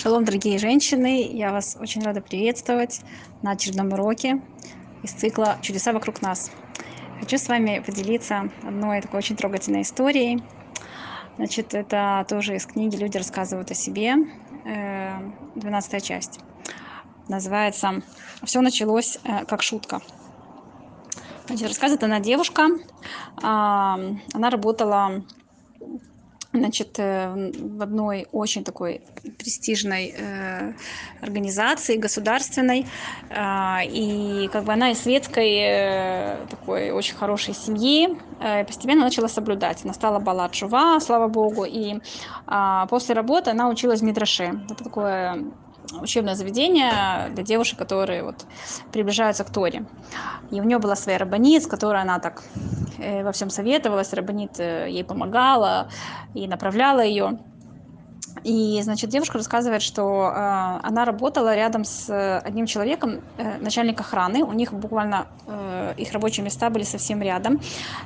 Шалом, дорогие женщины! Я вас очень рада приветствовать на очередном уроке из цикла «Чудеса вокруг нас». Хочу с вами поделиться одной такой очень трогательной историей. Значит, это тоже из книги «Люди рассказывают о себе», 12 э, часть. Называется «Все началось э, как шутка». Значит, рассказывает она девушка. Она работала значит, э, в одной очень такой престижной э, организации государственной, э, и как бы она из светской э, такой очень хорошей семьи постепенно начала соблюдать. Она стала балат жува, слава богу, и э, после работы она училась в Мидраше. Это такое учебное заведение для девушек, которые вот приближаются к Торе. И у нее была своя рабанит, с которой она так э, во всем советовалась. Рабанит э, ей помогала и направляла ее. И, значит, девушка рассказывает, что э, она работала рядом с одним человеком, э, начальник охраны. У них буквально э, их рабочие места были совсем рядом.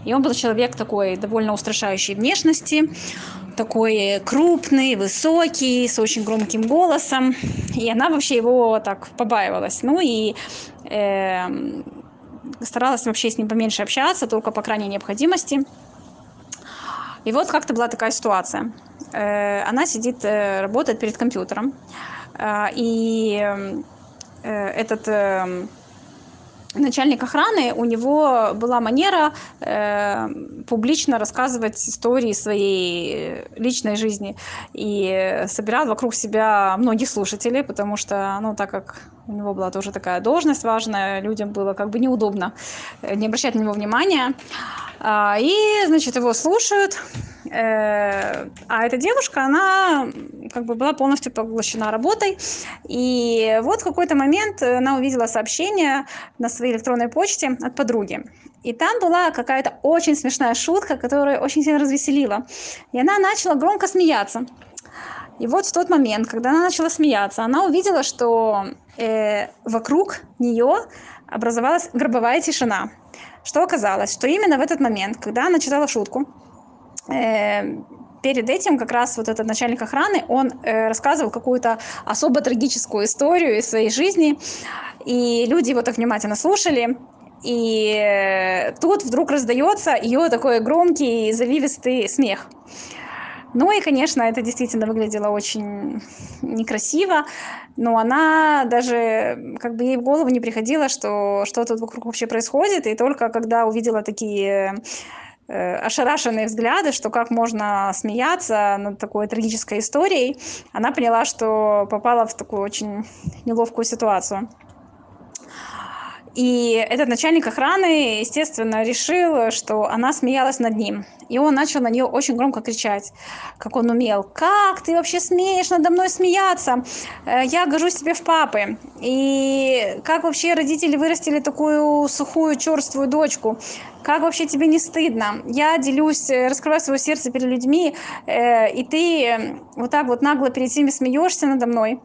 И он был человек такой довольно устрашающей внешности, такой крупный, высокий, с очень громким голосом. И она вообще его так побаивалась. Ну и э, старалась вообще с ним поменьше общаться, только по крайней необходимости. И вот как-то была такая ситуация. Э, она сидит, э, работает перед компьютером, э, и этот начальник охраны, у него была манера публично рассказывать истории своей личной жизни. И собирал вокруг себя многих слушателей, потому что, ну, так как у него была тоже такая должность важная, людям было как бы неудобно не обращать на него внимания. А, и, значит, его слушают, а эта девушка, она как бы была полностью поглощена работой. И вот в какой-то момент она увидела сообщение на своей электронной почте от подруги. И там была какая-то очень смешная шутка, которая очень сильно развеселила. И она начала громко смеяться. И вот в тот момент, когда она начала смеяться, она увидела, что э, вокруг нее образовалась гробовая тишина. Что оказалось? Что именно в этот момент, когда она читала шутку, Э, перед этим как раз вот этот начальник охраны, он э, рассказывал какую-то особо трагическую историю из своей жизни, и люди его так внимательно слушали, и э, тут вдруг раздается ее такой громкий, заливистый смех. Ну и, конечно, это действительно выглядело очень некрасиво, но она даже, как бы ей в голову не приходило, что что тут вокруг вообще происходит, и только когда увидела такие ошарашенные взгляды, что как можно смеяться над такой трагической историей, она поняла, что попала в такую очень неловкую ситуацию. И этот начальник охраны, естественно, решил, что она смеялась над ним. И он начал на нее очень громко кричать, как он умел. «Как ты вообще смеешь надо мной смеяться? Э, я гожусь тебе в папы. И как вообще родители вырастили такую сухую, черствую дочку? Как вообще тебе не стыдно? Я делюсь, э, раскрываю свое сердце перед людьми, э, и ты вот так вот нагло перед всеми смеешься надо мной».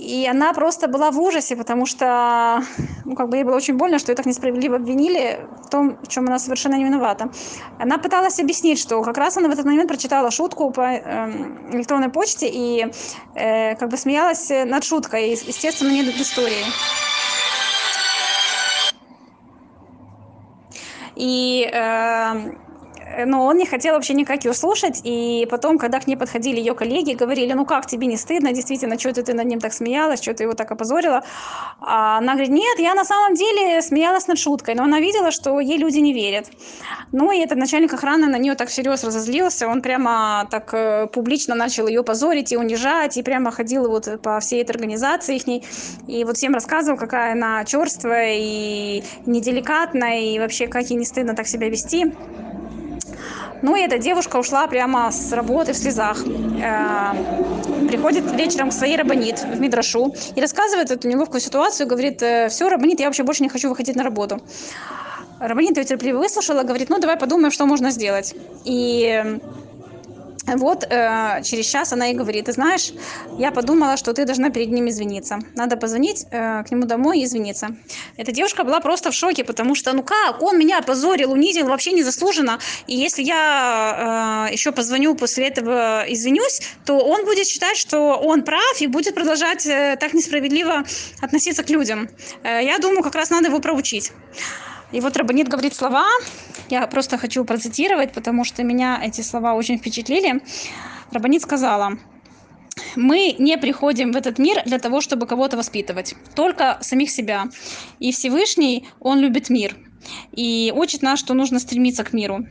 И она просто была в ужасе, потому что, ну, как бы ей было очень больно, что ее так несправедливо обвинили в том, в чем она совершенно не виновата. Она пыталась объяснить, что как раз она в этот момент прочитала шутку по э, электронной почте и э, как бы смеялась над шуткой, естественно, не над историей. И Э, но он не хотел вообще никак ее слушать, и потом, когда к ней подходили ее коллеги, говорили, ну как, тебе не стыдно, действительно, что ты, ты над ним так смеялась, что ты его так опозорила, а она говорит, нет, я на самом деле смеялась над шуткой, но она видела, что ей люди не верят. Ну и этот начальник охраны на нее так всерьез разозлился, он прямо так э, публично начал ее позорить и унижать, и прямо ходил вот по всей этой организации их, и вот всем рассказывал, какая она черствая и неделикатная, и вообще как ей не стыдно так себя вести. Ну и эта девушка ушла прямо с работы в слезах. Э, приходит вечером к своей рабонит в Мидрашу и рассказывает эту неловкую ситуацию. Говорит, «Э, все, рабонит, я вообще больше не хочу выходить на работу. Рабонит ее терпеливо выслушала, говорит, ну давай подумаем, что можно сделать. И Вот э, через час она ей говорит, ты знаешь, я подумала, что ты должна перед ним извиниться. Надо позвонить э, к нему домой и извиниться. Эта девушка была просто в шоке, потому что, ну как, он меня опозорил, унизил вообще незаслуженно. И если я э, еще позвоню после этого, извинюсь, то он будет считать, что он прав и будет продолжать э, так несправедливо относиться к людям. Э, я думаю, как раз надо его проучить. И вот Рабанит говорит слова, я просто хочу процитировать, потому что меня эти слова очень впечатлили. Рабанит сказала, мы не приходим в этот мир для того, чтобы кого-то воспитывать, только самих себя. И Всевышний, Он любит мир и учит нас, что нужно стремиться к миру.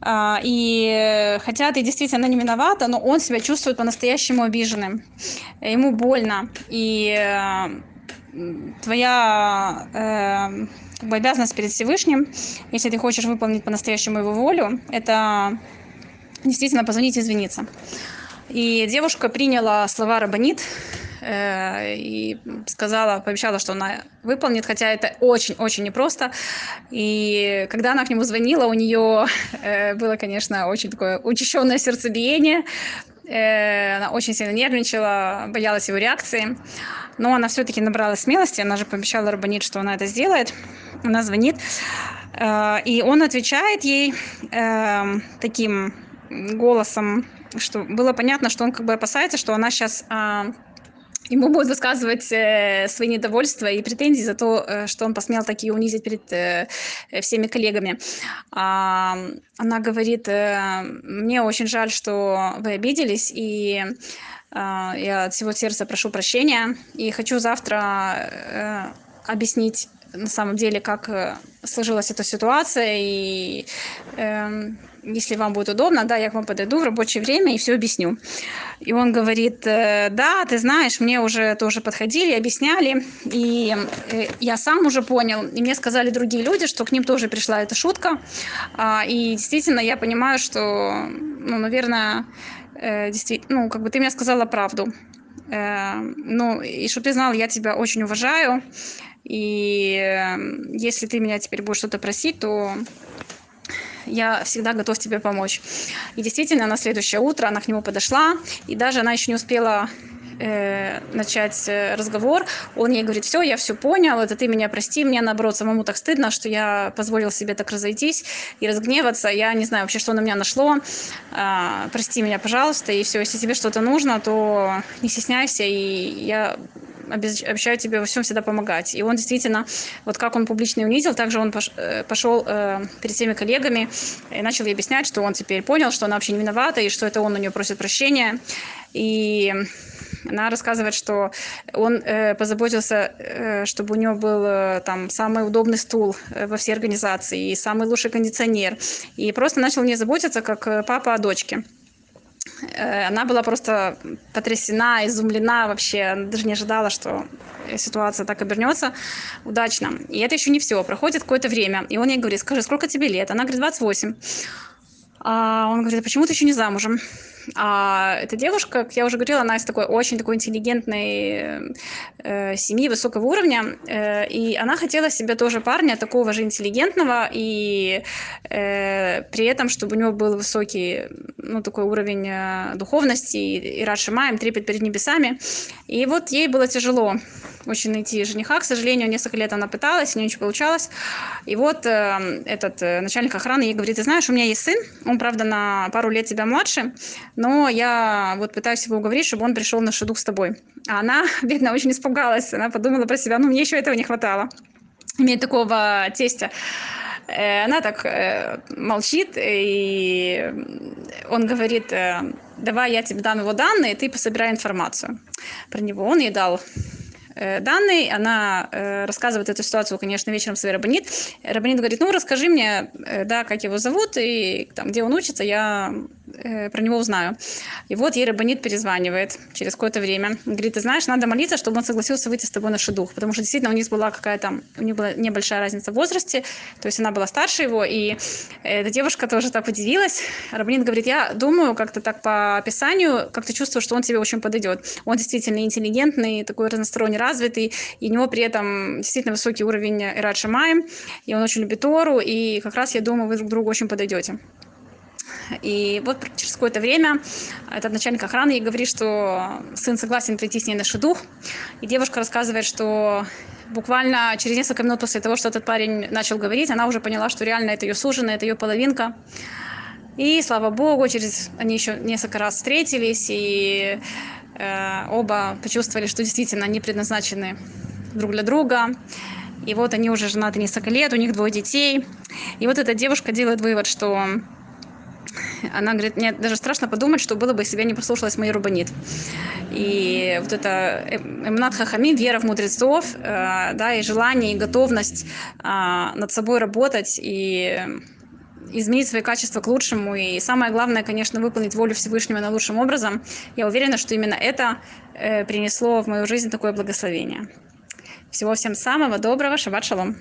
А, и хотя ты действительно не виновата, но он себя чувствует по-настоящему обиженным. Ему больно. И э, твоя э, как бы обязанность перед Всевышним, если ты хочешь выполнить по-настоящему его волю, это действительно позвонить и извиниться. И девушка приняла слова Рабанит э, и сказала, пообещала, что она выполнит, хотя это очень-очень непросто. И когда она к нему звонила, у нее э, было, конечно, очень такое учащенное сердцебиение. Э, она очень сильно нервничала, боялась его реакции. Но она все-таки набрала смелости, она же пообещала Рабанит, что она это сделает. Она звонит, э, и он отвечает ей э, таким голосом, что было понятно, что он как бы опасается, что она сейчас а, ему будет высказывать э, свои недовольства и претензии за то, э, что он посмел так ее унизить перед всеми коллегами. А, она говорит, мне очень жаль, что вы обиделись, и я от всего сердца прошу прощения, и хочу завтра объяснить на самом деле, как э, сложилась эта ситуация, и э, если вам будет удобно, да, я к вам подойду в рабочее время и все объясню. И он говорит, э, да, ты знаешь, мне уже тоже подходили, объясняли, и э, я сам уже понял, и мне сказали другие люди, что к ним тоже пришла эта шутка, э, и действительно я понимаю, что, ну, наверное, действительно, ну, как бы ты мне сказала правду. Ну, и чтобы ты знал, я тебя очень уважаю, и эм, если ты меня теперь будешь что-то просить, то я всегда готов тебе помочь. И действительно, на следующее утро она к нему подошла, и даже она еще не успела э, начать э, разговор, он ей говорит, все, я все понял, это ты меня прости, мне наоборот самому так стыдно, что я позволил себе так разойтись и разгневаться, я не знаю вообще, что на меня нашло, э, прости меня, пожалуйста, и все, если тебе что-то нужно, то не стесняйся, и я обещаю тебе во всем всегда помогать. И он действительно, вот как он публично унизил, также он э, пошел э, перед всеми коллегами и начал ей объяснять, что он теперь понял, что она вообще не виновата, и что это он у нее просит прощения. И она рассказывает, что он э, позаботился, э, чтобы у него был э, там самый удобный стул э, во всей организации и самый лучший кондиционер. И просто начал не заботиться, как папа о дочке. Э, она была просто потрясена, изумлена вообще, даже не ожидала, что ситуация так обернется удачно. И это еще не все. Проходит какое-то время, и он ей говорит, скажи, сколько тебе лет? Она говорит, 28. А он говорит, а почему ты еще не замужем? А эта девушка, как я уже говорила, она из такой очень такой интеллигентной э, семьи высокого уровня, э, и она хотела себе тоже парня такого же интеллигентного, и э, при этом, чтобы у него был высокий, ну, такой уровень э, духовности, и, и Рад Шимаем, трепет перед небесами. И вот ей было тяжело очень найти жениха. К сожалению, несколько лет она пыталась, не очень получалось. И вот э, этот э, начальник охраны ей говорит, ты знаешь, у меня есть сын, он, правда, на пару лет тебя младше, но я вот пытаюсь его уговорить, чтобы он пришел на шедух с тобой. А она, бедно, очень испугалась. Она подумала про себя, ну, мне еще этого не хватало. Иметь такого тестя. Э, она так э, молчит, и он говорит, э, давай я тебе дам его данные, ты пособирай информацию про него. Он ей дал Э, данные, она э, рассказывает эту ситуацию, конечно, вечером своей Рабанит. Рабанит говорит, ну, расскажи мне, э, да, как его зовут и там, где он учится, я про него узнаю. И вот ей Рабанит перезванивает через какое-то время. Говорит, ты знаешь, надо молиться, чтобы он согласился выйти с тобой на шедух, потому что действительно у них была какая-то, у них была небольшая разница в возрасте, то есть она была старше его, и эта девушка тоже так удивилась. Рабанит говорит, я думаю, как-то так по описанию, как ты чувствуешь, что он тебе очень подойдет. Он действительно интеллигентный, такой разносторонний развитый, и у него при этом действительно высокий уровень Ирад Шамаем, и он очень любит Тору, и как раз, я думаю, вы друг другу очень подойдете. И вот через какое-то время этот начальник охраны ей говорит, что сын согласен прийти с ней на шедух. И девушка рассказывает, что буквально через несколько минут после того, что этот парень начал говорить, она уже поняла, что реально это ее суженый, это ее половинка. И слава богу, через они еще несколько раз встретились, и э, оба почувствовали, что действительно они предназначены друг для друга. И вот они уже женаты несколько лет, у них двое детей. И вот эта девушка делает вывод, что она говорит, мне даже страшно подумать, что было бы, если бы я не послушалась моей рубанит. И вот это эмнат хахамим, вера в мудрецов, э, да, и желание, и готовность э, над собой работать, и изменить свои качества к лучшему. И самое главное, конечно, выполнить волю Всевышнего наилучшим образом. Я уверена, что именно это э, принесло в мою жизнь такое благословение. Всего всем самого доброго. Шаббат шалом.